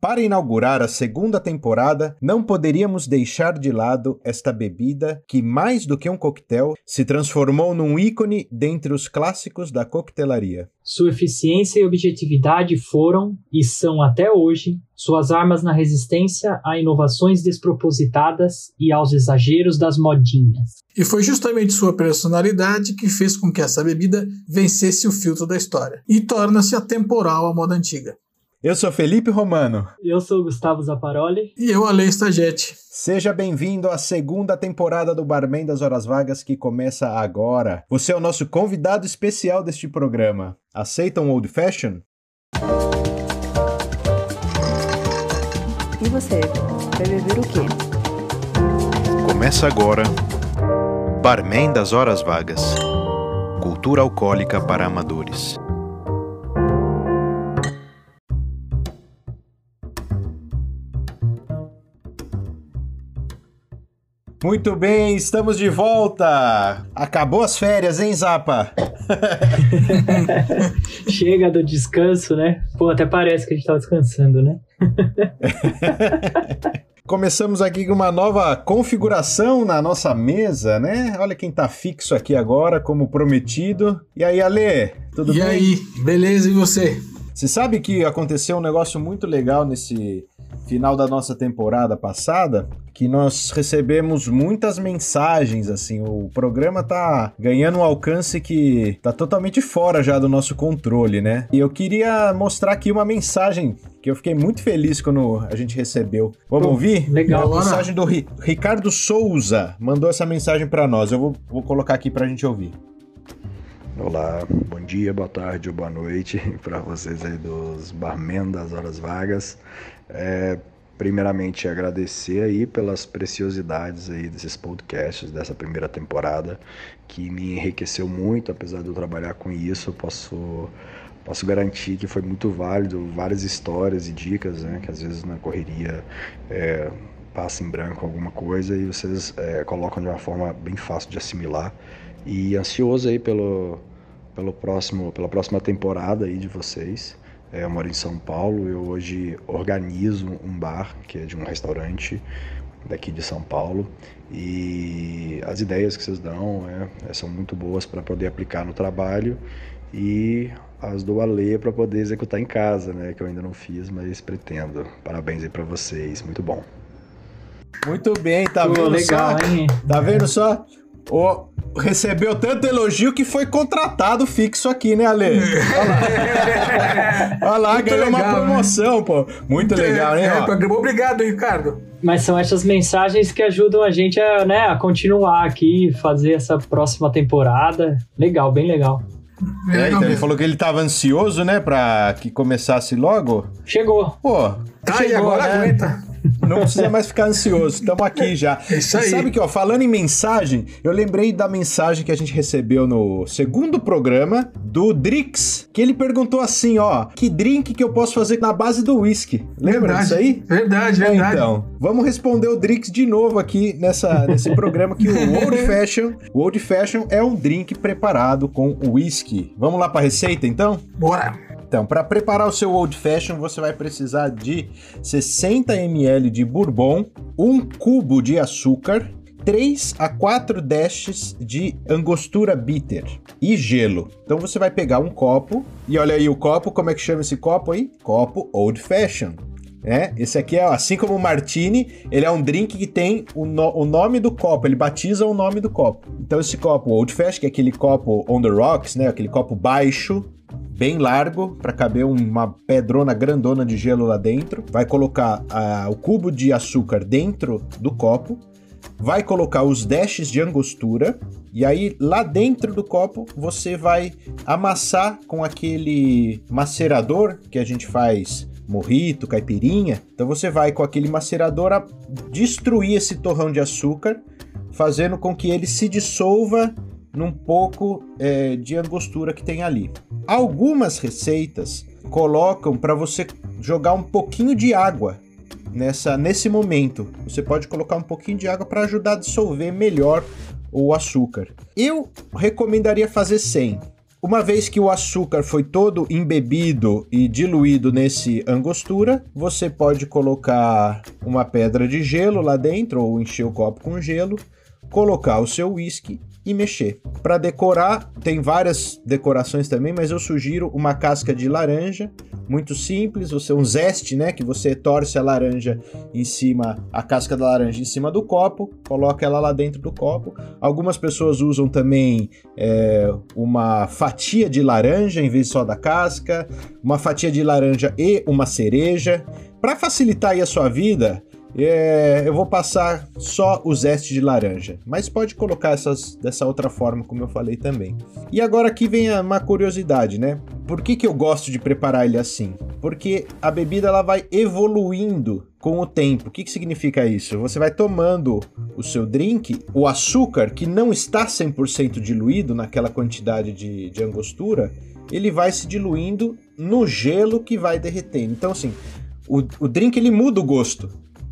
Para inaugurar a segunda temporada, não poderíamos deixar de lado esta bebida que, mais do que um coquetel, se transformou num ícone dentre os clássicos da coquetelaria. Sua eficiência e objetividade foram, e são até hoje, suas armas na resistência a inovações despropositadas e aos exageros das modinhas. E foi justamente sua personalidade que fez com que essa bebida vencesse o filtro da história e torna-se atemporal à moda antiga. Eu sou Felipe Romano. Eu sou Gustavo Zaparoli. E eu, Ale Stagete. Seja bem-vindo à segunda temporada do Barman das Horas Vagas que começa agora. Você é o nosso convidado especial deste programa. Aceita um Old Fashion? E você, vai beber o quê? Começa agora Barman das Horas Vagas. Cultura alcoólica para amadores. Muito bem, estamos de volta. Acabou as férias, hein, Zapa? Chega do descanso, né? Pô, até parece que a gente tava descansando, né? Começamos aqui com uma nova configuração na nossa mesa, né? Olha quem tá fixo aqui agora, como prometido. E aí, Ale, tudo e bem? E aí, beleza, e você? Você sabe que aconteceu um negócio muito legal nesse final da nossa temporada passada, que nós recebemos muitas mensagens, assim, o programa tá ganhando um alcance que tá totalmente fora já do nosso controle, né? E eu queria mostrar aqui uma mensagem que eu fiquei muito feliz quando a gente recebeu. Vamos Pô, ouvir? Legal. A mensagem do Ri Ricardo Souza mandou essa mensagem para nós. Eu vou, vou colocar aqui pra gente ouvir. Olá, bom dia, boa tarde ou boa noite para vocês aí dos barmen das horas vagas. É, primeiramente agradecer aí pelas preciosidades aí desses podcasts dessa primeira temporada que me enriqueceu muito, apesar de eu trabalhar com isso, eu posso posso garantir que foi muito válido, várias histórias e dicas, né, que às vezes na correria é, passa em branco alguma coisa e vocês é, colocam de uma forma bem fácil de assimilar e ansioso aí pelo pelo próximo pela próxima temporada aí de vocês. É, eu moro em São Paulo, eu hoje organizo um bar, que é de um restaurante daqui de São Paulo, e as ideias que vocês dão é, são muito boas para poder aplicar no trabalho e as do Alê para poder executar em casa, né, que eu ainda não fiz, mas pretendo. Parabéns aí para vocês, muito bom. Muito bem, tá Pô, vendo legal, só? Hein? Tá vendo só? O, recebeu tanto elogio que foi contratado fixo aqui, né, Ale? Olha lá, Olha lá ganhou legal, uma promoção, né? pô. Muito, Muito legal, hein? É, obrigado, Ricardo. Mas são essas mensagens que ajudam a gente a, né, a continuar aqui, fazer essa próxima temporada. Legal, bem legal. É, então ele falou que ele tava ansioso, né, pra que começasse logo. Chegou. Pô, tá, chegou, e agora né? aguenta. Não precisa mais ficar ansioso, estamos aqui já. É isso aí. E sabe que, ó, falando em mensagem, eu lembrei da mensagem que a gente recebeu no segundo programa do Drix, que ele perguntou assim, ó, que drink que eu posso fazer na base do whisky? Lembra verdade, disso aí? Verdade, é, verdade. Então, vamos responder o Drix de novo aqui nessa, nesse programa que o Old Fashion, o Old Fashion é um drink preparado com whisky. Vamos lá para a receita, então? Bora! Então, para preparar o seu Old Fashion, você vai precisar de 60 ml de bourbon, um cubo de açúcar, 3 a 4 dashes de angostura bitter e gelo. Então você vai pegar um copo e olha aí o copo, como é que chama esse copo aí? Copo Old Fashion. É, esse aqui é assim como o Martini, ele é um drink que tem o, no, o nome do copo, ele batiza o nome do copo. Então esse copo Old Fashion, que é aquele copo on the rocks, né, aquele copo baixo, bem largo para caber uma pedrona grandona de gelo lá dentro. Vai colocar o cubo de açúcar dentro do copo. Vai colocar os dashes de angostura e aí lá dentro do copo você vai amassar com aquele macerador que a gente faz morrito, caipirinha. Então você vai com aquele macerador a destruir esse torrão de açúcar, fazendo com que ele se dissolva num pouco é, de angostura que tem ali. Algumas receitas colocam para você jogar um pouquinho de água nessa nesse momento. Você pode colocar um pouquinho de água para ajudar a dissolver melhor o açúcar. Eu recomendaria fazer sem. Uma vez que o açúcar foi todo embebido e diluído nesse angostura, você pode colocar uma pedra de gelo lá dentro ou encher o copo com gelo, colocar o seu whisky e mexer. Para decorar, tem várias decorações também, mas eu sugiro uma casca de laranja, muito simples, você um zeste, né, que você torce a laranja em cima, a casca da laranja em cima do copo, coloca ela lá dentro do copo. Algumas pessoas usam também é, uma fatia de laranja em vez só da casca, uma fatia de laranja e uma cereja. Para facilitar aí a sua vida, é, eu vou passar só o zeste de laranja, mas pode colocar essas dessa outra forma, como eu falei também. E agora aqui vem uma curiosidade, né? Por que, que eu gosto de preparar ele assim? Porque a bebida ela vai evoluindo com o tempo. O que, que significa isso? Você vai tomando o seu drink, o açúcar que não está 100% diluído naquela quantidade de, de angostura, ele vai se diluindo no gelo que vai derretendo. Então, assim, o, o drink ele muda o gosto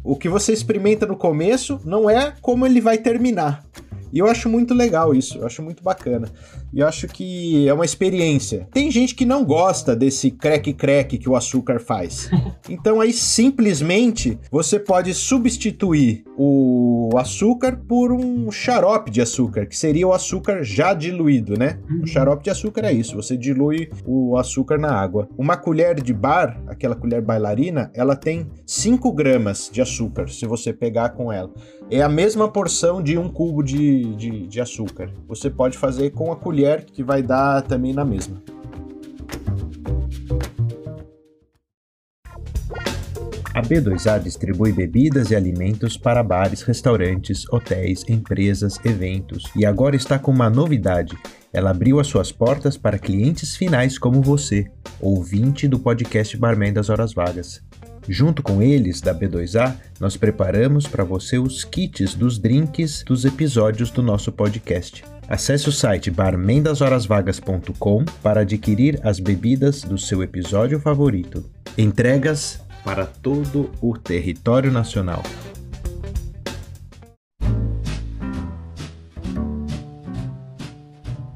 o que você experimenta no começo não é como ele vai terminar. E eu acho muito legal isso, eu acho muito bacana. E acho que é uma experiência. Tem gente que não gosta desse crack-crack que o açúcar faz. Então aí simplesmente você pode substituir o açúcar por um xarope de açúcar, que seria o açúcar já diluído, né? O xarope de açúcar é isso, você dilui o açúcar na água. Uma colher de bar, aquela colher bailarina, ela tem 5 gramas de açúcar, se você pegar com ela. É a mesma porção de um cubo de, de, de açúcar. Você pode fazer com a colher, que vai dar também na mesma. A B2A distribui bebidas e alimentos para bares, restaurantes, hotéis, empresas, eventos e agora está com uma novidade. Ela abriu as suas portas para clientes finais como você, ouvinte do podcast Barman das Horas Vagas. Junto com eles, da B2A, nós preparamos para você os kits dos drinks dos episódios do nosso podcast. Acesse o site barmendashorasvagas.com para adquirir as bebidas do seu episódio favorito. Entregas para todo o território nacional.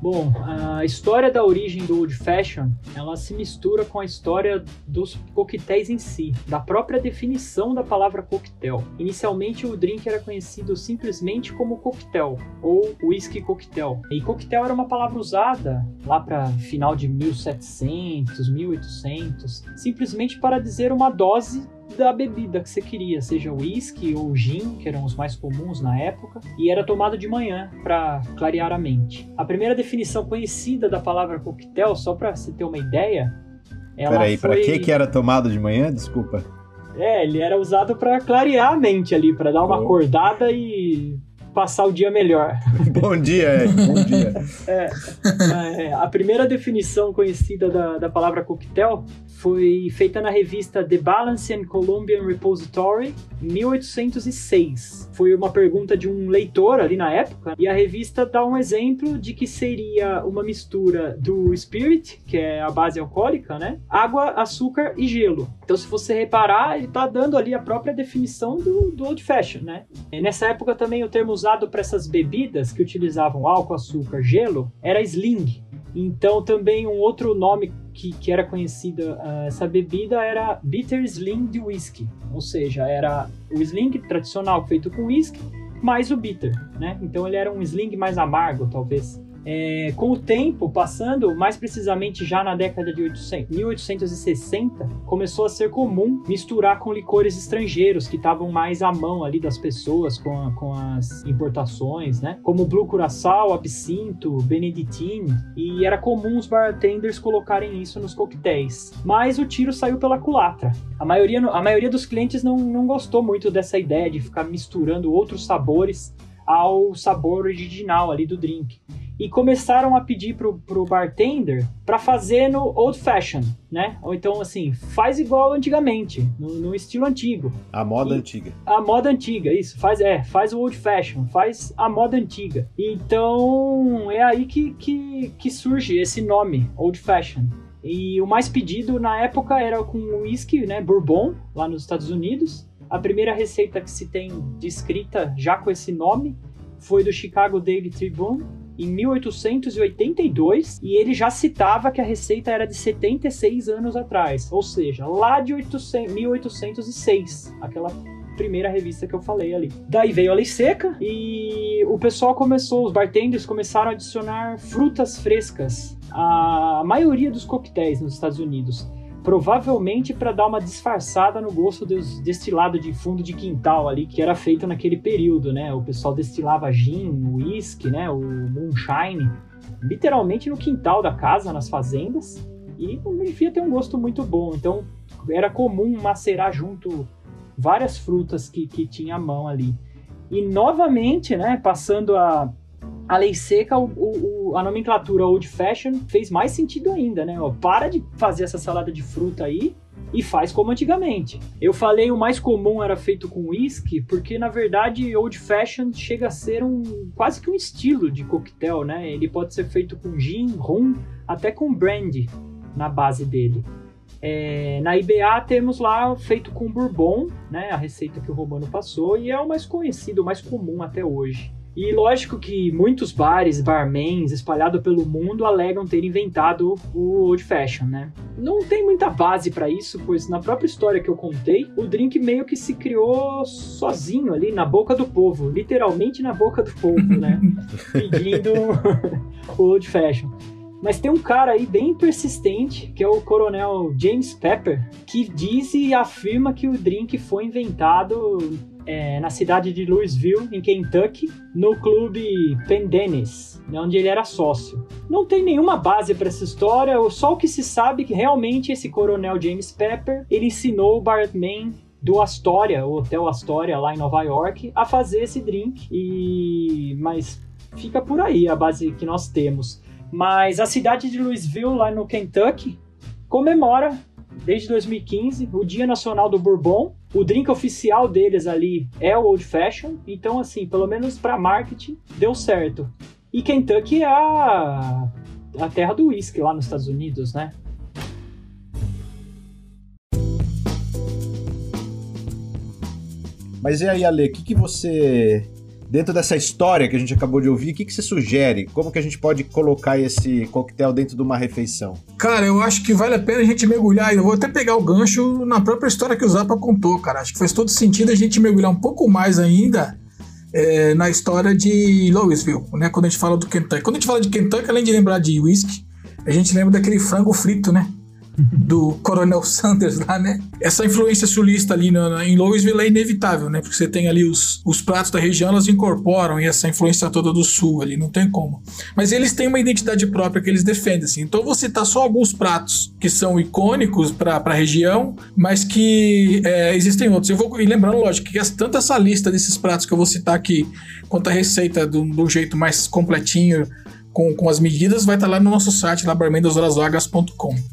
Bom, a história da origem do Old Fashion, ela se mistura com a história dos coquetéis em si, da própria definição da palavra coquetel. Inicialmente o drink era conhecido simplesmente como coquetel ou whisky coquetel. E coquetel era uma palavra usada lá para final de 1700, 1800, simplesmente para dizer uma dose da bebida que você queria, seja whisky ou gin, que eram os mais comuns na época, e era tomado de manhã para clarear a mente. A primeira definição conhecida da palavra coquetel, só para você ter uma ideia, ela Peraí, foi... pra que que era tomado de manhã? Desculpa. É, ele era usado para clarear a mente ali, para dar uma Oh. acordada e passar o dia melhor. Bom dia, Ed. Bom dia. É, a primeira definição conhecida da, da palavra coquetel foi feita na revista The Balance and Columbian Repository, em 1806. Foi uma pergunta de um leitor ali na época, e a revista dá um exemplo de que seria uma mistura do spirit, que é a base alcoólica, né? Água, açúcar e gelo. Então, se você reparar, ele tá dando ali a própria definição do, do old fashion, né? E nessa época também o termo usado para essas bebidas que utilizavam álcool, açúcar, gelo era sling. Então também um outro nome que, que era conhecida ah, essa bebida era bitter sling de whisky, ou seja, era o sling tradicional feito com whisky mais o bitter, né? Então ele era um sling mais amargo, talvez. É, com o tempo passando, mais precisamente já na década de 800, 1860, começou a ser comum misturar com licores estrangeiros que estavam mais à mão ali das pessoas com, a- com as importações, né? Como Blue Curaçao, Absinto, Benedictine, e era comum os bartenders colocarem isso nos coquetéis. Mas o tiro saiu pela culatra. A maioria, a maioria dos clientes não, não gostou muito dessa ideia de ficar misturando outros sabores ao sabor original ali do drink e começaram a pedir pro, pro bartender para fazer no old fashion, né? Ou então assim, faz igual antigamente, no, no estilo antigo. A moda E- antiga. A moda antiga, isso, faz é, faz o old fashion, faz a moda antiga. Então, é aí que, que, que surge esse nome, old fashion. E o mais pedido na época era com whisky, né, bourbon, lá nos Estados Unidos. A primeira receita que se tem descrita já com esse nome foi do Chicago Daily Tribune em 1882 e ele já citava que a receita era de 76 anos atrás, ou seja, lá de 800, 1806, aquela primeira revista que eu falei ali. Daí veio a lei seca e o pessoal começou, os bartenders começaram a adicionar frutas frescas à maioria dos coquetéis nos Estados Unidos provavelmente para dar uma disfarçada no gosto dos destilado de fundo de quintal ali que era feito naquele período, né? O pessoal destilava gin, whisky, né? O moonshine, literalmente no quintal da casa, nas fazendas, e devia ter um gosto muito bom. Então era comum macerar junto várias frutas que, que tinha à mão ali. E novamente, né? Passando a a lei seca, o, o, a nomenclatura old fashion fez mais sentido ainda, né? Ó, para de fazer essa salada de fruta aí e faz como antigamente. Eu falei o mais comum era feito com whisky, porque na verdade old fashion chega a ser um quase que um estilo de coquetel, né? Ele pode ser feito com gin, rum, até com brandy na base dele. É, na IBA temos lá feito com bourbon, né? A receita que o Romano passou e é o mais conhecido, o mais comum até hoje. E lógico que muitos bares, barmans espalhados pelo mundo alegam ter inventado o old fashion, né? Não tem muita base para isso, pois na própria história que eu contei, o drink meio que se criou sozinho ali na boca do povo, literalmente na boca do povo, né? Pedindo o old fashion. Mas tem um cara aí bem persistente, que é o coronel James Pepper, que diz e afirma que o drink foi inventado é, na cidade de Louisville, em Kentucky, no clube Pendennis, né, onde ele era sócio. Não tem nenhuma base para essa história, só o que se sabe que realmente esse coronel James Pepper ele ensinou o barman do Astoria, o Hotel Astoria lá em Nova York, a fazer esse drink. E mas fica por aí a base que nós temos. Mas a cidade de Louisville, lá no Kentucky, comemora desde 2015 o Dia Nacional do Bourbon. O drink oficial deles ali é o Old Fashion, então assim, pelo menos para marketing deu certo. E Kentucky é a, a terra do whisky lá nos Estados Unidos, né? Mas e aí, Ale, o que, que você dentro dessa história que a gente acabou de ouvir, o que, que você sugere? Como que a gente pode colocar esse coquetel dentro de uma refeição? Cara, eu acho que vale a pena a gente mergulhar. Eu vou até pegar o gancho na própria história que o Zappa contou, cara. Acho que faz todo sentido a gente mergulhar um pouco mais ainda é, na história de Louisville, né? Quando a gente fala do Kentucky. Quando a gente fala de Kentucky, além de lembrar de whisky, a gente lembra daquele frango frito, né? Do Coronel Sanders lá, né? Essa influência sulista ali em Louisville é inevitável, né? Porque você tem ali os, os pratos da região, elas incorporam e essa influência toda do sul ali, não tem como. Mas eles têm uma identidade própria que eles defendem, assim. Então você tá só alguns pratos que são icônicos para a região, mas que é, existem outros. Eu vou e lembrando, lógico, que tanto essa lista desses pratos que eu vou citar aqui, quanto a receita do, do jeito mais completinho com, com as medidas vai estar lá no nosso site, lá.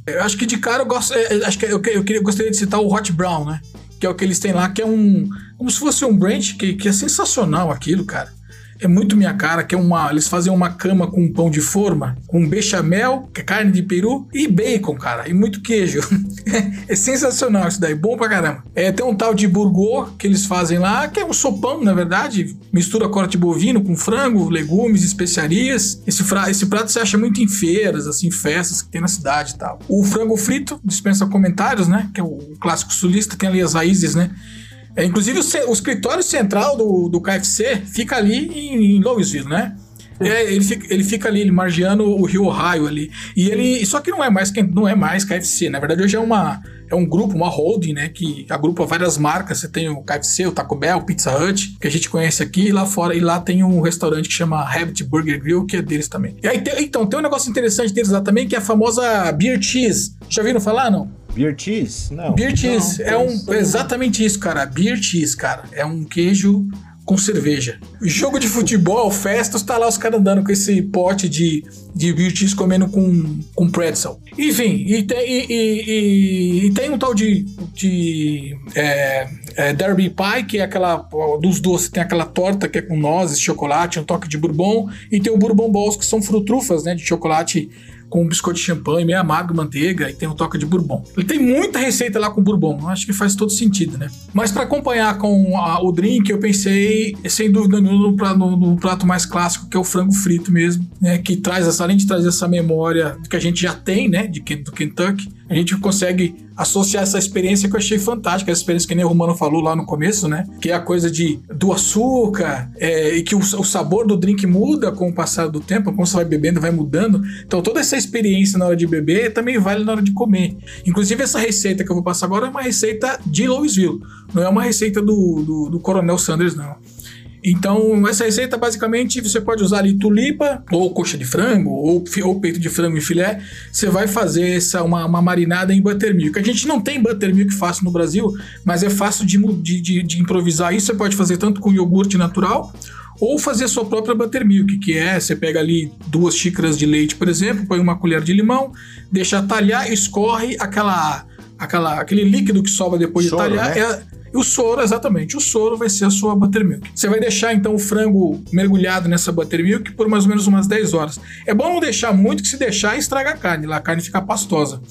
Eu acho que de cara eu gosto. É, é, acho que eu, eu, eu gostaria de citar o Hot Brown, né? Que é o que eles têm lá, que é um. Como se fosse um brand, que, que é sensacional aquilo, cara é muito minha cara, que é uma. Eles fazem uma cama com pão de forma, com bechamel, que é carne de peru e bacon, cara, e muito queijo. é sensacional isso daí, bom pra caramba. É, tem um tal de burgô que eles fazem lá, que é um sopão, na verdade, mistura corte bovino com frango, legumes, especiarias. Esse, fra... Esse prato você acha muito em feiras, assim, festas que tem na cidade e tal. O frango frito dispensa comentários, né? Que é o clássico sulista, tem ali as raízes, né? É, inclusive, o, o, escritório central do, do KFC fica ali em, em Louisville, né? É, ele, fica, ele fica ali, ele margeando o Rio Ohio ali. E ele. Só que não é mais não é mais KFC. Na verdade, hoje é uma. É um grupo, uma holding, né? Que agrupa várias marcas. Você tem o KFC, o Taco Bell, o Pizza Hut, que a gente conhece aqui, e lá fora. E lá tem um restaurante que chama Habit Burger Grill, que é deles também. E aí, tem, então, tem um negócio interessante deles lá também, que é a famosa Beer Cheese. Já viram falar, não? Beer cheese? Não. Beer cheese. Não, é um, exatamente isso, cara. Beer cheese, cara. É um queijo com cerveja. Jogo de futebol, festas, tá lá os caras andando com esse pote de, de beer cheese comendo com, com pretzel. Enfim, e tem, e, e, e tem um tal de, de é, é, Derby Pie, que é aquela dos doces, tem aquela torta que é com nozes, chocolate, um toque de bourbon, e tem o bourbon balls, que são frutrufas, né, de chocolate com biscoito de champanhe, meio amargo, manteiga e tem um toque de bourbon. Ele tem muita receita lá com bourbon, acho que faz todo sentido, né? Mas para acompanhar com a, o drink, eu pensei, sem dúvida nenhuma, no, no, no, prato mais clássico, que é o frango frito mesmo, né? Que traz essa, além de trazer essa memória que a gente já tem, né? De, do Kentucky, a gente consegue associar essa experiência que eu achei fantástica, essa experiência que nem o Romano falou lá no começo, né? Que é a coisa de do açúcar é, e que o, o, sabor do drink muda com o passar do tempo, como você vai bebendo, vai mudando. Então toda essa experiência na hora de beber também vale na hora de comer. Inclusive essa receita que eu vou passar agora é uma receita de Louisville, não é uma receita do, do, do Coronel Sanders, não. Então, essa receita basicamente você pode usar ali tulipa, ou coxa de frango, ou, ou peito de frango em filé. Você vai fazer essa, uma, uma, marinada em buttermilk. A gente não tem buttermilk fácil no Brasil, mas é fácil de, de, de improvisar isso. Você pode fazer tanto com iogurte natural ou fazer sua própria buttermilk, que é você pega ali duas xícaras de leite, por exemplo, põe uma colher de limão, deixa talhar, escorre aquela, aquela aquele líquido que sobra depois Choro, de talhar. Né? É, e o soro, exatamente, o soro vai ser a sua buttermilk. Você vai deixar então o frango mergulhado nessa buttermilk por mais ou menos umas 10 horas. É bom não deixar muito, que se deixar estraga a carne, lá a carne fica pastosa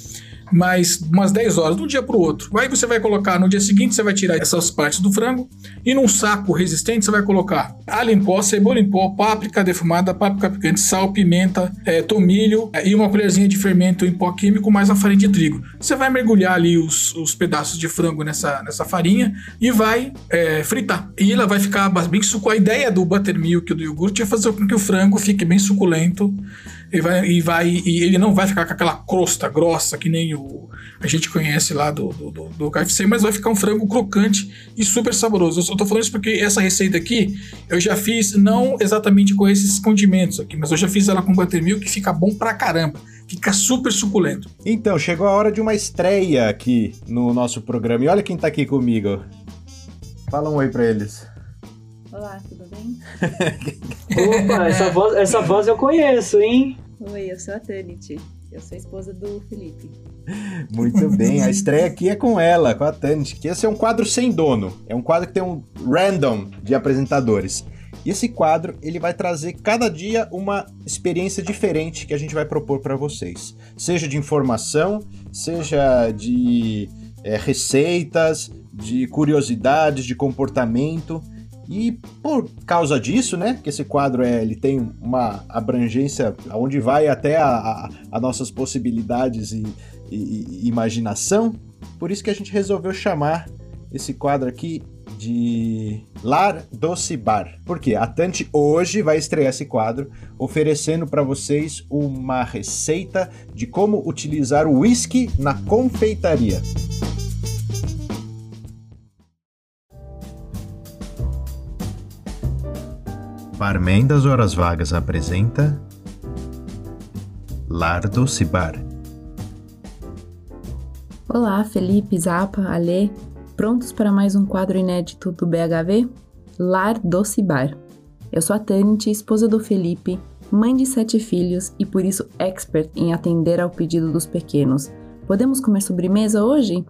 mas umas 10 horas, de um dia para o outro. Aí você vai colocar no dia seguinte, você vai tirar essas partes do frango e num saco resistente você vai colocar alho em pó, cebola em pó, páprica defumada, páprica picante, sal, pimenta, é, tomilho é, e uma colherzinha de fermento em pó químico mais a farinha de trigo. Você vai mergulhar ali os, os pedaços de frango nessa, nessa farinha e vai é, fritar. E ela vai ficar bem suculenta. A ideia do buttermilk do iogurte é fazer com que o frango fique bem suculento ele vai, e vai e ele não vai ficar com aquela crosta grossa que nem o a gente conhece lá do, do, do, do KFC, mas vai ficar um frango crocante e super saboroso. Eu só tô falando isso porque essa receita aqui eu já fiz não exatamente com esses condimentos aqui, mas eu já fiz ela com buttermilk que fica bom pra caramba. Fica super suculento. Então, chegou a hora de uma estreia aqui no nosso programa. E olha quem tá aqui comigo. Fala um oi pra eles. Olá, tudo bem? Opa, essa voz, essa voz eu conheço, hein? Oi, eu sou a Tanit. Eu sou a esposa do Felipe. Muito bem, a estreia aqui é com ela, com a Tanit, que esse é um quadro sem dono. É um quadro que tem um random de apresentadores. E esse quadro, ele vai trazer cada dia uma experiência diferente que a gente vai propor para vocês. Seja de informação, seja de é, receitas, de curiosidades, de comportamento. E por causa disso, né, que esse quadro é, ele tem uma abrangência onde vai até a, nossas possibilidades e, e, e, imaginação, por isso que a gente resolveu chamar esse quadro aqui de Lar Doce Bar. Porque a Tante hoje vai estrear esse quadro oferecendo para vocês uma receita de como utilizar o whisky na confeitaria. Barman das Horas Vagas apresenta Lardo Cibar. Olá, Felipe, Zapa, Alê, prontos para mais um quadro inédito do BHV? Lar Doce Bar. Eu sou a Tante, esposa do Felipe, mãe de sete filhos e por isso expert em atender ao pedido dos pequenos. Podemos comer sobremesa hoje?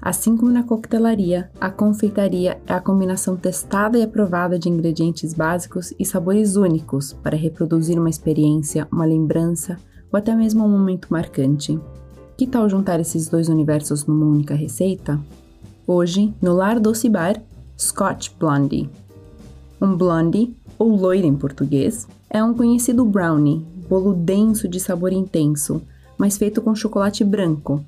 Assim como na coquetelaria, a confeitaria é a combinação testada e aprovada de ingredientes básicos e sabores únicos para reproduzir uma experiência, uma lembrança ou até mesmo um momento marcante. Que tal juntar esses dois universos numa única receita? Hoje, no Lar Doce Bar, Scotch Blondie. Um blondie, ou loira em português, é um conhecido brownie, bolo denso de sabor intenso, mas feito com chocolate branco,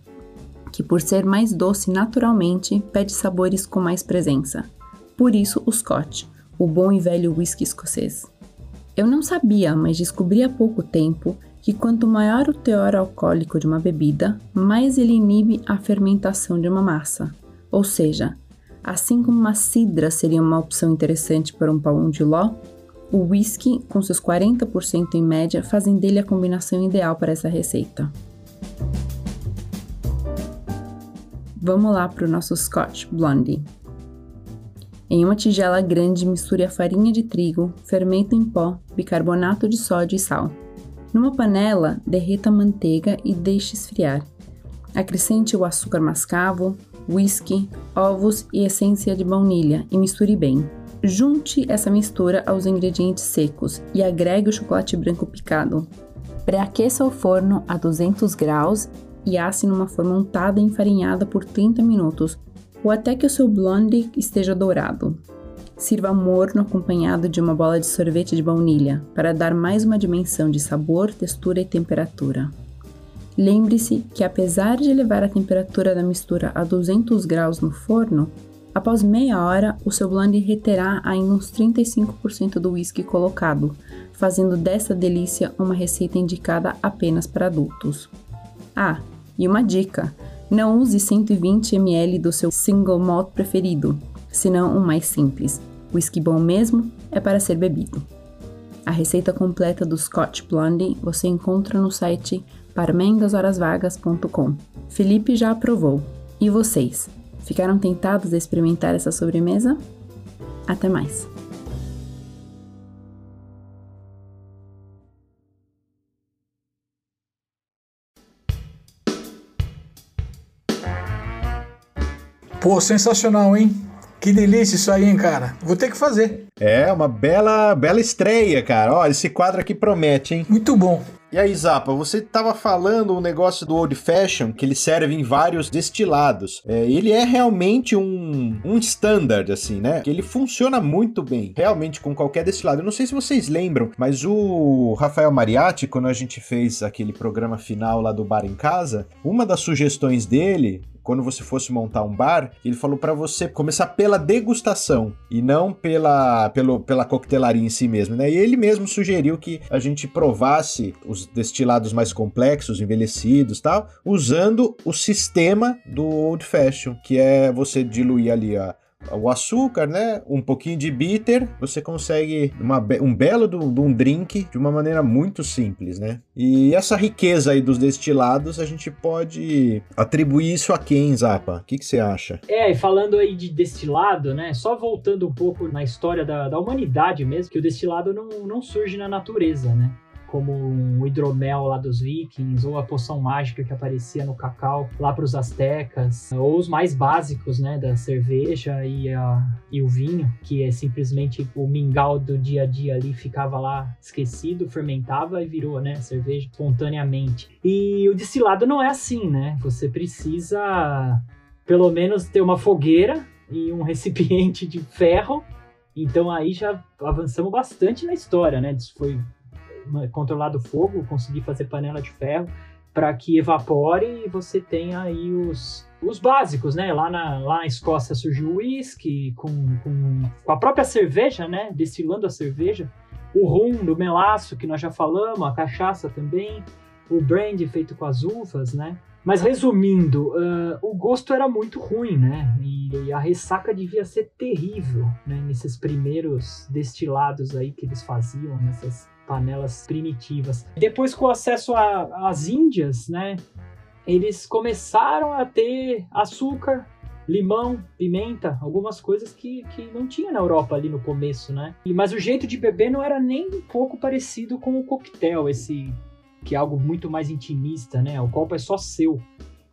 que por ser mais doce naturalmente pede sabores com mais presença. Por isso o Scotch, o bom e velho whisky escocês. Eu não sabia, mas descobri há pouco tempo que quanto maior o teor alcoólico de uma bebida, mais ele inibe a fermentação de uma massa. Ou seja, assim como uma cidra seria uma opção interessante para um pão de ló, o whisky, com seus 40% em média, fazem dele a combinação ideal para essa receita. Vamos lá para o nosso Scotch Blondie. Em uma tigela grande, misture a farinha de trigo, fermento em pó, bicarbonato de sódio e sal. Numa panela, derreta a manteiga e deixe esfriar. Acrescente o açúcar mascavo, whisky, ovos e essência de baunilha e misture bem. Junte essa mistura aos ingredientes secos e agregue o chocolate branco picado. Pré-aqueça o forno a 200 graus e asse numa forma untada e enfarinhada por 30 minutos, ou até que o seu blonde esteja dourado. Sirva morno acompanhado de uma bola de sorvete de baunilha, para dar mais uma dimensão de sabor, textura e temperatura. Lembre-se que, apesar de levar a temperatura da mistura a 200 graus no forno, após meia hora o seu blonde reterá ainda uns 35% do whisky colocado, fazendo dessa delícia uma receita indicada apenas para adultos. Ah, e uma dica: não use 120 ml do seu single malt preferido, senão um mais simples. Whisky bom mesmo é para ser bebido. A receita completa do Scotch Blondie você encontra no site parmendashorasvagas.com. Felipe já aprovou. E vocês? Ficaram tentados a experimentar essa sobremesa? Até mais! Pô, sensacional, hein? Que delícia isso aí, hein, cara? Vou ter que fazer. É, uma bela, bela estreia, cara. Olha, esse quadro aqui promete, hein? Muito bom. E aí, Zapa, você tava falando um negócio do Old Fashion, que ele serve em vários destilados. É, ele é realmente um, um standard, assim, né? Que ele funciona muito bem, realmente, com qualquer destilado. Eu não sei se vocês lembram, mas o Rafael Mariatti, quando a gente fez aquele programa final lá do Bar em Casa, uma das sugestões dele quando você fosse montar um bar, ele falou para você começar pela degustação e não pela, pelo, pela coquetelaria em si mesmo, né? E ele mesmo sugeriu que a gente provasse os destilados mais complexos, envelhecidos tal, usando o sistema do Old Fashion, que é você diluir ali a, o açúcar, né? Um pouquinho de bitter, você consegue uma, um belo de um drink de uma maneira muito simples, né? E essa riqueza aí dos destilados, a gente pode atribuir isso a quem, Zapa? O que, que você acha? É, e falando aí de destilado, né? Só voltando um pouco na história da, da humanidade mesmo, que o destilado não, não surge na natureza, né? Como o hidromel lá dos vikings, ou a poção mágica que aparecia no cacau lá para os astecas, ou os mais básicos, né, da cerveja e, a, e o vinho, que é simplesmente o mingau do dia a dia ali ficava lá esquecido, fermentava e virou, né, cerveja espontaneamente. E o destilado não é assim, né? Você precisa pelo menos ter uma fogueira e um recipiente de ferro. Então aí já avançamos bastante na história, né? Isso foi controlado o fogo, conseguir fazer panela de ferro para que evapore e você tenha aí os, os básicos, né? Lá na, lá na Escócia surgiu o whisky com, com, com a própria cerveja, né? Destilando a cerveja. O rum do melaço, que nós já falamos, a cachaça também. O brandy feito com as uvas, né? Mas resumindo, uh, o gosto era muito ruim, né? E, e, a ressaca devia ser terrível, né? Nesses primeiros destilados aí que eles faziam, nessas panelas primitivas. Depois, com o acesso às Índias, né, eles começaram a ter açúcar, limão, pimenta, algumas coisas que, que não tinha na Europa ali no começo, né? E, mas o jeito de beber não era nem um pouco parecido com o coquetel, esse que é algo muito mais intimista, né? O copo é só seu.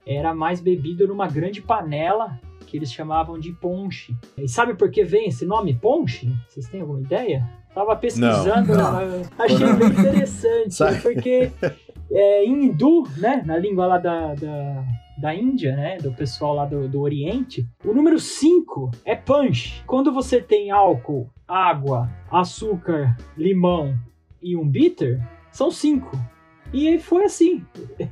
Era mais bebido numa grande panela que eles chamavam de ponche. E sabe por que vem esse nome ponche? Vocês têm alguma ideia? Tava pesquisando, não, não. achei bem interessante, porque é, em hindu, né, na língua lá da, da, da Índia, né, do pessoal lá do, do Oriente, o número 5 é punch. Quando você tem álcool, água, açúcar, limão e um bitter, são cinco. E foi assim.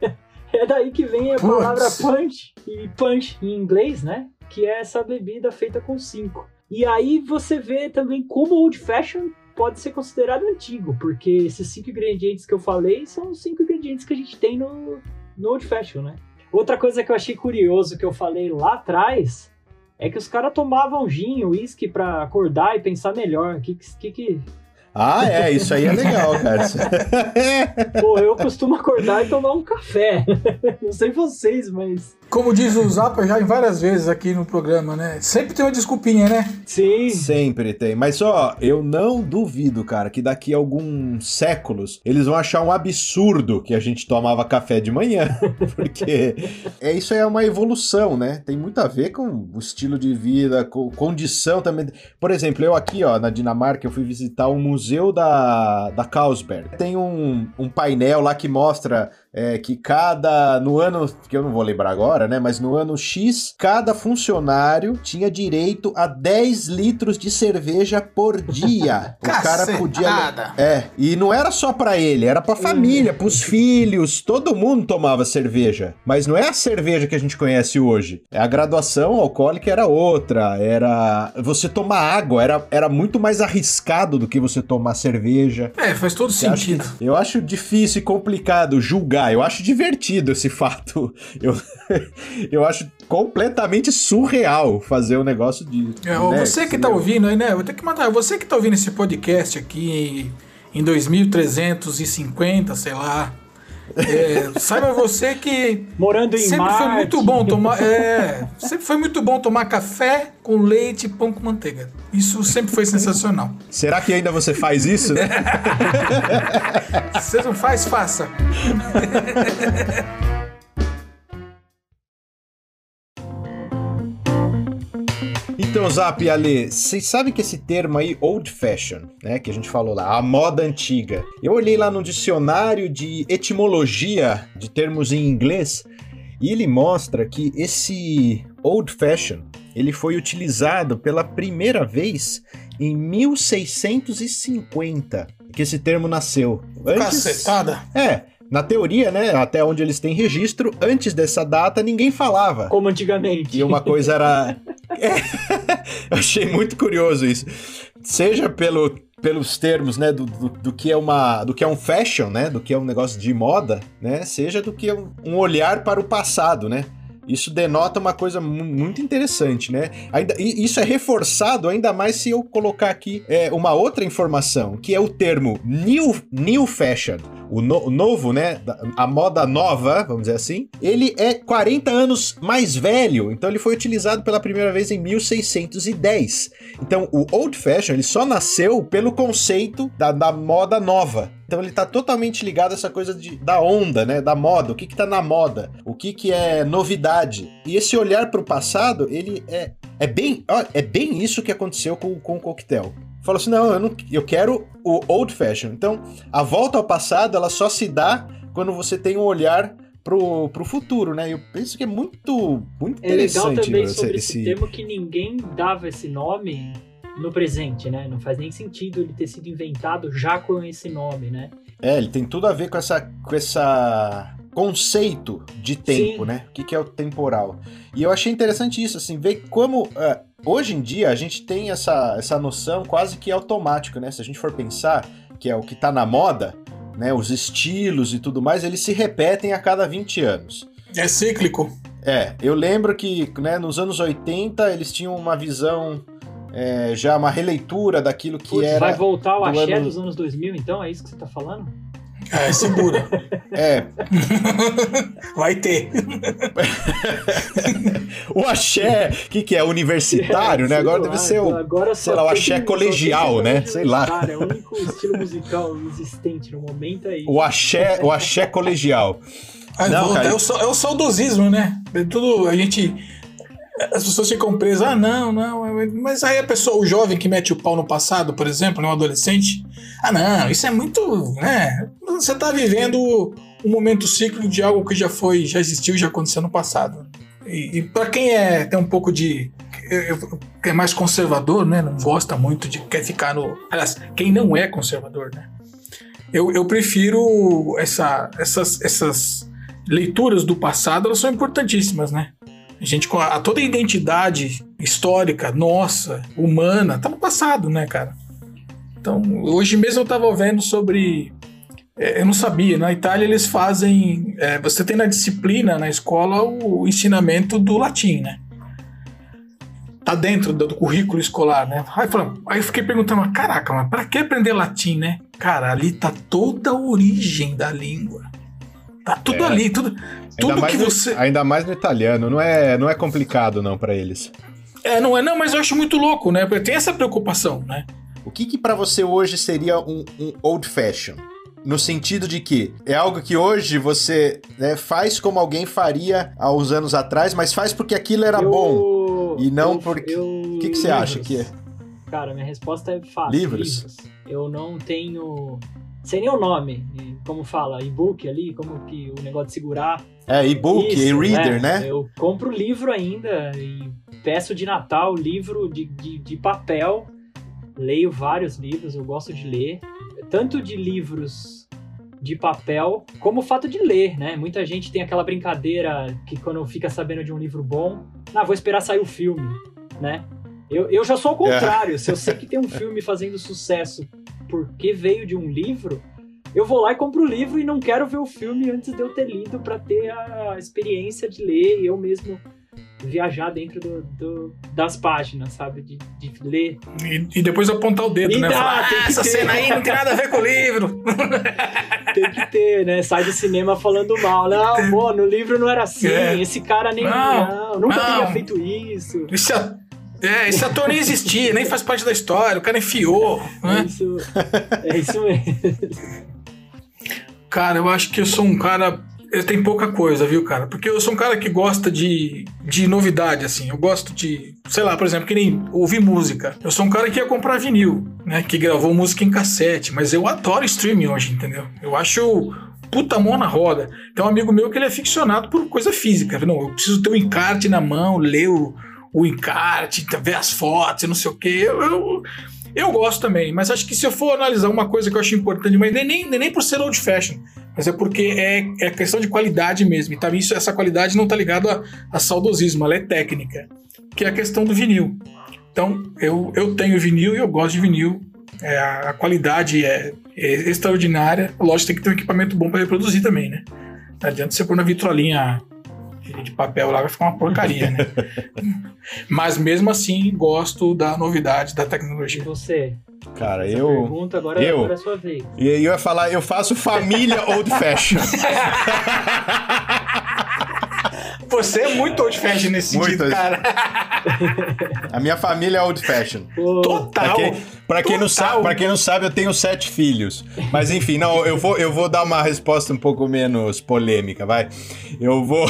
é daí que vem a palavra punch e punch em inglês, né? Que é essa bebida feita com cinco. E aí você vê também como old fashion pode ser considerado antigo, porque esses cinco ingredientes que eu falei são os cinco ingredientes que a gente tem no, no Old Fashion, né? Outra coisa que eu achei curioso que eu falei lá atrás é que os caras tomavam gin, uísque para acordar e pensar melhor. Que que, que ah, é, isso aí é legal, cara. Pô, eu costumo acordar e tomar um café. Não sei vocês, mas Como diz o Zapa já em várias vezes aqui no programa, né? Sempre tem uma desculpinha, né? Sim. Sempre tem. Mas ó, eu não duvido, cara, que daqui a alguns séculos eles vão achar um absurdo que a gente tomava café de manhã. Porque é, isso é uma evolução, né? Tem muito a ver com o estilo de vida, com condição também. Por exemplo, eu aqui, ó, na Dinamarca, eu fui visitar o museu da, da Carlsberg. Tem um, um painel lá que mostra é, que cada. No ano. que eu não vou lembrar agora, né? Mas no ano X, cada funcionário tinha direito a 10 litros de cerveja por dia. o cara podia. É. E não era só para ele, era pra família, pros filhos. Todo mundo tomava cerveja. Mas não é a cerveja que a gente conhece hoje. É a graduação alcoólica era outra. Era. Você tomar água era, era muito mais arriscado do que você tomar cerveja. É, faz todo Eu sentido. acho, eu acho difícil e complicado julgar. Eu acho divertido esse fato. Eu, eu acho completamente surreal fazer um negócio de. É, ó, né, você que tá ouvindo aí, né? Vou ter que mandar. Você que tá ouvindo esse podcast aqui em 2350, sei lá. É, saiba você que Morando em sempre Marte. foi muito bom tomar. É, sempre foi muito bom tomar café com leite e pão com manteiga. Isso sempre foi sensacional. Será que ainda você faz isso, né? Se você não faz, faça. Então, Zap e Ale, vocês sabem que esse termo aí, old fashion, né, que a gente falou lá, a moda antiga. Eu olhei lá no dicionário de etimologia de termos em inglês e ele mostra que esse old fashion, ele foi utilizado pela primeira vez em 1650, que esse termo nasceu. Cacetada. É, na teoria, né, até onde eles têm registro, antes dessa data ninguém falava. Como antigamente. E uma coisa era. É, achei muito curioso isso. Seja pelo, pelos termos, né, do, do, do que é uma, do que é um fashion, né, do que é um negócio de moda, né, seja do que um, um olhar para o passado, né. Isso denota uma coisa mu- muito interessante, né? Ainda, isso é reforçado ainda mais se eu colocar aqui é, uma outra informação, que é o termo new, new fashion, o, no- o novo, né? A moda nova, vamos dizer assim. Ele é 40 anos mais velho, então ele foi utilizado pela primeira vez em 1610. Então o old fashion ele só nasceu pelo conceito da, da moda nova. Então ele tá totalmente ligado a essa coisa de, da onda, né? Da moda. O que que tá na moda? O que que é novidade? E esse olhar pro passado, ele é, é bem ó, é bem isso que aconteceu com, com o coquetel. Falou assim, não eu, não, eu quero o old fashion. Então, a volta ao passado, ela só se dá quando você tem um olhar pro, pro futuro, né? Eu penso que é muito, muito É legal interessante também esse- sobre esse esse- termo que ninguém dava esse nome no presente, né? Não faz nem sentido ele ter sido inventado já com esse nome, né? É, ele tem tudo a ver com essa, com essa conceito de tempo, Sim. né? O que, que é o temporal. E eu achei interessante isso, assim, ver como é, hoje em dia a gente tem essa, essa noção quase que automática, né? Se a gente for pensar que é o que tá na moda, né? Os estilos e tudo mais, eles se repetem a cada 20 anos. É cíclico. É, eu lembro que né, nos anos 80 eles tinham uma visão, é, já uma releitura daquilo que Putz, era. vai voltar o do axé ano- dos anos 2000, então? É isso que você tá falando? É, segura. É, Vai ter. o axé, o que, que é? Universitário, né? sei Agora lá, deve ser o. agora sei lá, o axé colegial, né? Sei lá. universitário, É o único estilo musical existente no momento aí. O axé, o axé colegial. Ah, Não, cara. é, o, é o saudosismo, né? É tudo. A gente. As pessoas ficam presas, ah, não, não. é- Mas aí a pessoa, o jovem que mete o pau no passado, por exemplo, né, um adolescente, ah, não, isso é muito. né? Você tá vivendo um momento cíclico de algo que já foi, já existiu, já aconteceu no passado. E, e para quem é tem um pouco de. é- é mais conservador, né? Não gosta muito de. quer ficar no. Aliás, quem não é conservador, né? Eu, eu prefiro essa, essas, essas leituras do passado, elas são importantíssimas, né? A gente, com a, toda a identidade histórica, nossa, humana, tá no passado, né, cara? Então, hoje mesmo eu tava vendo sobre. é, Eu não sabia, na Itália eles fazem. é, você tem na disciplina, na escola, o ensinamento do latim, né? Tá dentro do, do currículo escolar, né? Aí, falando- aí eu fiquei perguntando, caraca, mas pra que aprender latim, né? Cara, ali tá toda a origem da língua. Tá tudo é. ali, tudo, tudo que no, você. Ainda mais no italiano, não é, não é complicado não para eles. É, não é, não, mas eu acho muito louco, né? Porque tem essa preocupação, né? O que que para você hoje seria um, um old fashion? No sentido de que é algo que hoje você né, faz como alguém faria há uns anos atrás, mas faz porque aquilo era eu, bom. E não eu, porque. O que, que você acha que é? Cara, minha resposta é fácil. Livros? livros. Eu não tenho. Sem nem o nome, como fala, e-book ali, como que o negócio de segurar. É, e-book, e-reader, né? né? Eu compro livro ainda e peço de Natal livro de, de, de papel. Leio vários livros, eu gosto de ler tanto de livros de papel, como o fato de ler, né? Muita gente tem aquela brincadeira que quando fica sabendo de um livro bom, ah, vou esperar sair o filme, né? Eu, eu já sou ao contrário. É. Se eu sei que tem um filme fazendo sucesso porque veio de um livro, eu vou lá e compro o livro e não quero ver o filme antes de eu ter lido para ter a experiência de ler e eu mesmo viajar dentro do, do, das páginas, sabe? De, de ler. E, e, depois apontar o dedo, e né? Dá, Falar, ah, essa ter. cena aí não tem nada a ver com o livro. tem que ter, né? Sai do cinema falando mal. Não, pô, no livro não era assim. É. Esse cara nem. Não, não nunca não. teria feito isso. Isso é... É, esse ator nem existia, nem faz parte da história, o cara enfiou. Né? É, isso, é isso mesmo. Cara, eu acho que eu sou um cara tem pouca coisa, viu, cara? Porque eu sou um cara que gosta de, de novidade, assim. Eu gosto de, sei lá, por exemplo, que nem ouvir música. Eu sou um cara que ia comprar vinil, né? Que gravou música em cassete, mas eu adoro streaming hoje, entendeu? Eu acho puta mão na roda. Tem um amigo meu que ele é ficcionado por coisa física. Não, eu preciso ter um encarte na mão, ler o, o encarte, ver as fotos não sei o quê. Eu, eu, eu, gosto também, mas acho que se eu for analisar uma coisa que eu acho importante, mas nem, nem, nem por ser old fashion, mas é porque é, é questão de qualidade mesmo. E também isso, essa qualidade não está ligada a, a, saudosismo, ela é técnica, que é a questão do vinil. Então, eu, eu tenho vinil e eu gosto de vinil. É, a, a, qualidade é, é, extraordinária. Lógico, tem que ter um equipamento bom para reproduzir também, né? Não adianta você pôr na vitrolinha de papel lá, vai ficar uma porcaria, né? Mas mesmo assim, gosto da novidade da tecnologia. E você? Cara, Essa eu. Pergunta agora, eu, agora é a sua vez. E eu ia falar, eu faço família old fashion. Você é muito old fashion nesse muito sentido, cara. A minha família é old fashion. Total. Pra quem, pra quem não sabe, pra quem não sabe, eu tenho sete filhos. Mas enfim, não, eu vou, eu vou dar uma resposta um pouco menos polêmica, vai. Eu vou.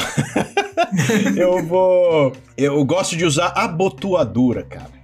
eu vou. Eu gosto de usar abotoadura, cara.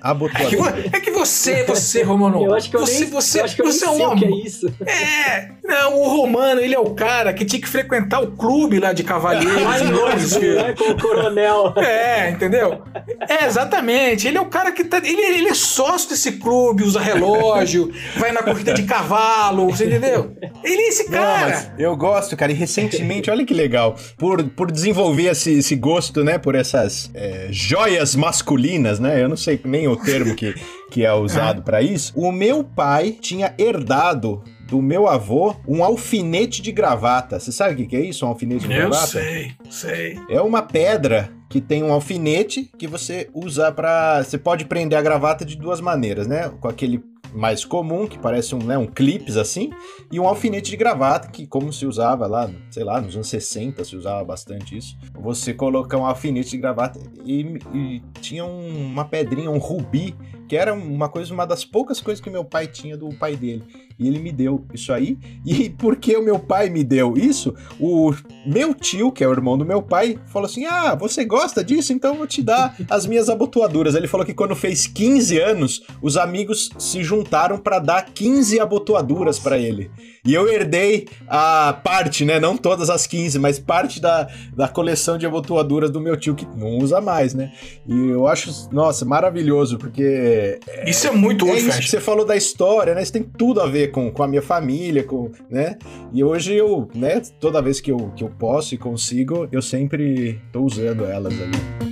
Abotoador. É, é que você, você, Romano. Eu acho que eu você, nem, você, eu acho que eu você é um homem. é isso. É, não, o Romano, ele é o cara que tinha que frequentar o clube lá de cavalheiros. Mais longe, né, com o coronel. É, entendeu? É, exatamente. Ele é o cara que tá. Ele, ele é sócio desse clube, usa relógio, vai na corrida de cavalo, você entendeu? Ele é esse cara. Não, eu gosto, cara, e recentemente, olha que legal, por, por desenvolver esse, esse gosto, né, por essas é, joias masculinas, né? Eu não sei nem o termo que, que é usado para isso. O meu pai tinha herdado do meu avô um alfinete de gravata. Você sabe o que, é isso, um alfinete de Eu gravata? Eu sei, sei. É uma pedra que tem um alfinete que você usa para, você pode prender a gravata de duas maneiras, né? Com aquele mais comum, que parece um, né, um clips assim, e um alfinete de gravata, que como se usava lá, sei lá, nos anos 60 se usava bastante isso. Você coloca um alfinete de gravata e, e tinha um, uma pedrinha, um rubi, que era uma coisa, uma das poucas coisas que meu pai tinha do pai dele. E ele me deu isso aí. E porque o meu pai me deu isso, o meu tio, que é o irmão do meu pai, falou assim: Ah, você gosta disso? Então eu vou te dar as minhas abotoaduras. Ele falou que quando fez 15 anos, os amigos se juntaram para dar 15 abotoaduras para ele. E eu herdei a parte, né? Não todas as 15, mas parte da, da coleção de abotoaduras do meu tio, que não usa mais, né? E eu acho, nossa, maravilhoso, porque. Isso é muito É isso que você falou da história, né? Isso tem tudo a ver com, com a minha família, com, né? E hoje eu, né, toda vez que eu, que eu posso e consigo, eu sempre tô usando elas ali.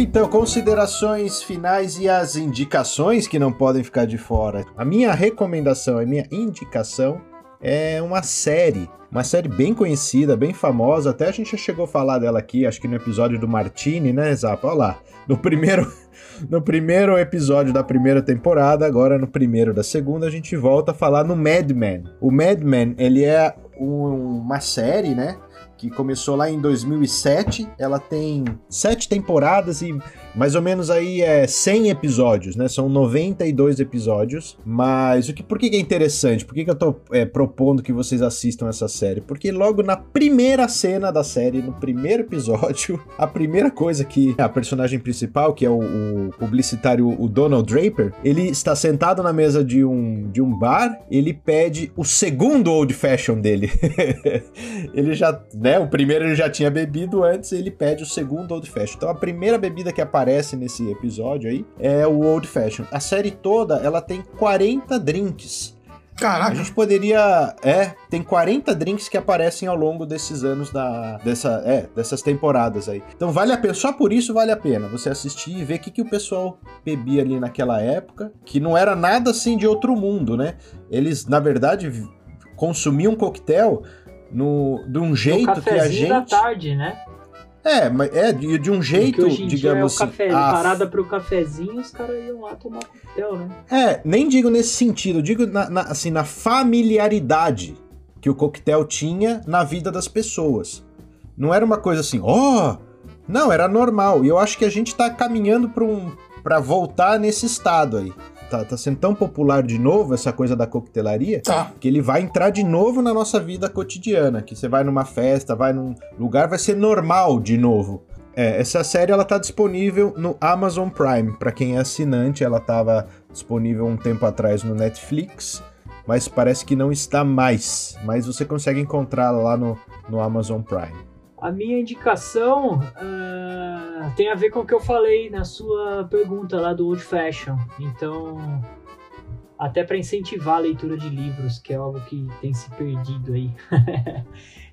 Então, considerações finais e as indicações que não podem ficar de fora. A minha recomendação, a minha indicação é uma série. Uma série bem conhecida, bem famosa. Até a gente já chegou a falar dela aqui, acho que no episódio do Martini, né, Zapa? Olha lá. No primeiro, no primeiro episódio da primeira temporada, agora no primeiro da segunda, a gente volta a falar no Mad Men. O Mad Men, ele é um, uma série, né? Que começou lá em 2007. Ela tem sete temporadas e mais ou menos aí é 100 episódios, né? São 92 episódios. Mas o que, por que, é interessante? Por que, que eu tô é, propondo que vocês assistam essa série? Porque logo na primeira cena da série, no primeiro episódio, a primeira coisa que a personagem principal, que é o, o publicitário o Donald Draper, ele está sentado na mesa de um, de um bar, ele pede o segundo old fashion dele. ele já, né? O primeiro ele já tinha bebido antes, ele pede o segundo old fashion. Então a primeira bebida que aparece aparece nesse episódio aí é o Old Fashion. A série toda, ela tem 40 drinks. Caraca. A gente poderia. É, tem 40 drinks que aparecem ao longo desses anos da, dessa, é, dessas temporadas aí. Então vale a pena, só por isso vale a pena você assistir e ver o que, que o pessoal bebia ali naquela época, que não era nada assim de outro mundo, né? Eles, na verdade, consumiam coquetel no, de um jeito que a gente. da tarde, né? É, mas é de, de um jeito, hoje em digamos dia é o assim. café, a- parada pro cafezinho, os caras iam lá tomar coquetel, né? É, nem digo nesse sentido, digo na, na- assim, na familiaridade que o coquetel tinha na vida das pessoas. Não era uma coisa assim, ó. não, era normal. E eu acho que a gente tá caminhando para um, pra voltar nesse estado aí. Tá, tá sendo tão popular de novo essa coisa da coquetelaria Tá. que ele vai entrar de novo na nossa vida cotidiana. Que você vai numa festa, vai num lugar, vai ser normal de novo. É, essa série ela tá disponível no Amazon Prime. Pra quem é assinante, ela tava disponível um tempo atrás no Netflix, mas parece que não está mais. Mas você consegue encontrar lá no, no Amazon Prime. A minha indicação ah, tem a ver com o que eu falei na sua pergunta lá do Old Fashion. Então, até para incentivar a leitura de livros, que é algo que tem se perdido aí.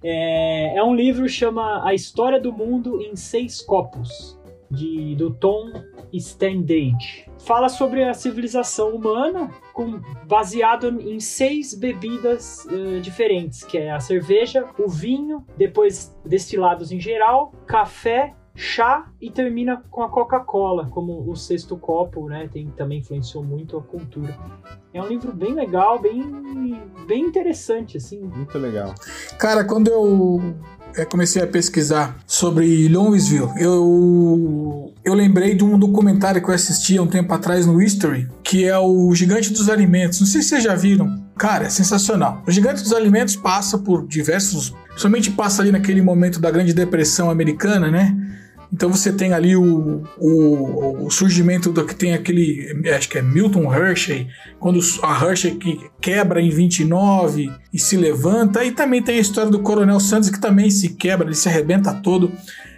é, é um livro chama A História do Mundo em Seis Copos, de, do Tom Standage. Fala sobre a civilização humana com, baseado em seis bebidas eh, diferentes, que é a cerveja, o vinho, depois destilados em geral, café, chá e termina com a Coca-Cola como o sexto copo, né? Tem, também influenciou muito a cultura. É um livro bem legal, bem, bem interessante, assim. Muito legal. Cara, quando eu comecei a pesquisar sobre Louisville, eu, eu lembrei de um documentário que eu assisti há um tempo atrás no History, que é o Gigante dos Alimentos. Não sei se vocês já viram. Cara, é sensacional. O Gigante dos Alimentos passa por diversos. Somente passa ali naquele momento da Grande Depressão Americana, né? Então você tem ali o, o, o surgimento do que tem aquele, acho que é Milton Hershey, quando a Hershey que quebra em 29 e se levanta, e também tem a história do Coronel Sanders que também se quebra, ele se arrebenta todo.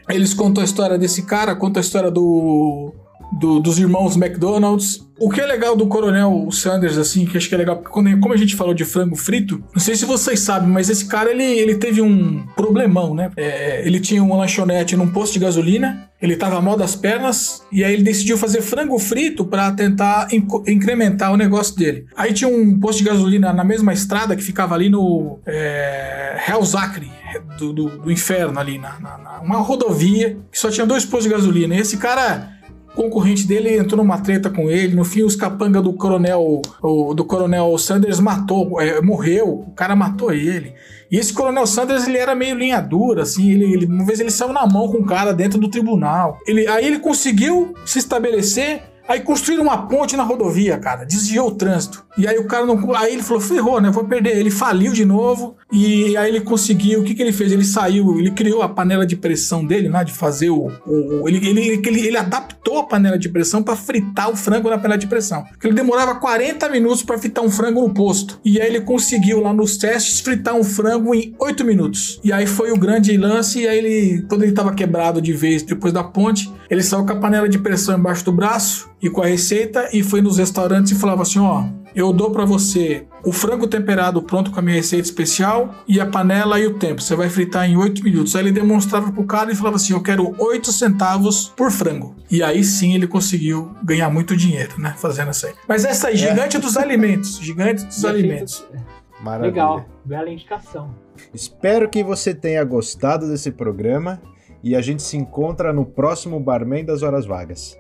Eles contam a história desse cara, contam a história do, do- dos irmãos McDonald's. O que é legal do Coronel Sanders, assim, que acho que é legal, porque quando- como a gente falou de frango frito, não sei se vocês sabem, mas esse cara, ele, ele teve um problemão, né? É, ele tinha uma lanchonete num posto de gasolina, ele tava mal das pernas, e aí ele decidiu fazer frango frito para tentar inco- incrementar o negócio dele. Aí tinha um posto de gasolina na mesma estrada que ficava ali no é, Hell's Acre, do, do, do inferno ali, na, na- na- uma rodovia, que só tinha dois postos de gasolina. E esse cara concorrente dele entrou numa treta com ele. No fim, os capanga do coronel, o- do coronel Sanders matou, é, morreu. O cara matou ele. E esse coronel Sanders, ele era meio linha dura, assim. Ele, ele- uma vez ele saiu na mão com o cara dentro do tribunal. Ele, aí ele conseguiu se estabelecer. Aí construíram uma ponte na rodovia, cara. Desviou o trânsito. E aí o cara não. Aí ele falou: ferrou, né? Vou perder. Ele faliu de novo. E aí ele conseguiu. O que, que ele fez? Ele saiu, ele criou a panela de pressão dele, né? De fazer o. o- ele, ele, ele, ele adaptou a panela de pressão para fritar o frango na panela de pressão. Porque ele demorava 40 minutos para fritar um frango no posto. E aí ele conseguiu lá nos testes fritar um frango em 8 minutos. E aí foi o grande lance. E aí ele, quando ele tava quebrado de vez depois da ponte, ele saiu com a panela de pressão embaixo do braço e com a receita e foi nos restaurantes e falava assim: ó, eu dou para você o frango temperado pronto com a minha receita especial e a panela e o tempo. Você vai fritar em 8 minutos. Aí ele demonstrava pro cara e falava assim: eu quero 8 centavos por frango. E aí sim ele conseguiu ganhar muito dinheiro, né? Fazendo isso aí. Mas essa aí, é. gigante dos alimentos. Gigante dos alimentos. Maravilha. Legal, bela indicação. Espero que você tenha gostado desse programa e a gente se encontra no próximo Barman das Horas Vagas.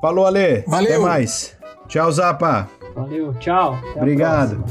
Falou, Ale. Valeu. Até mais. Tchau, Zapa. Valeu, tchau. Até Obrigado.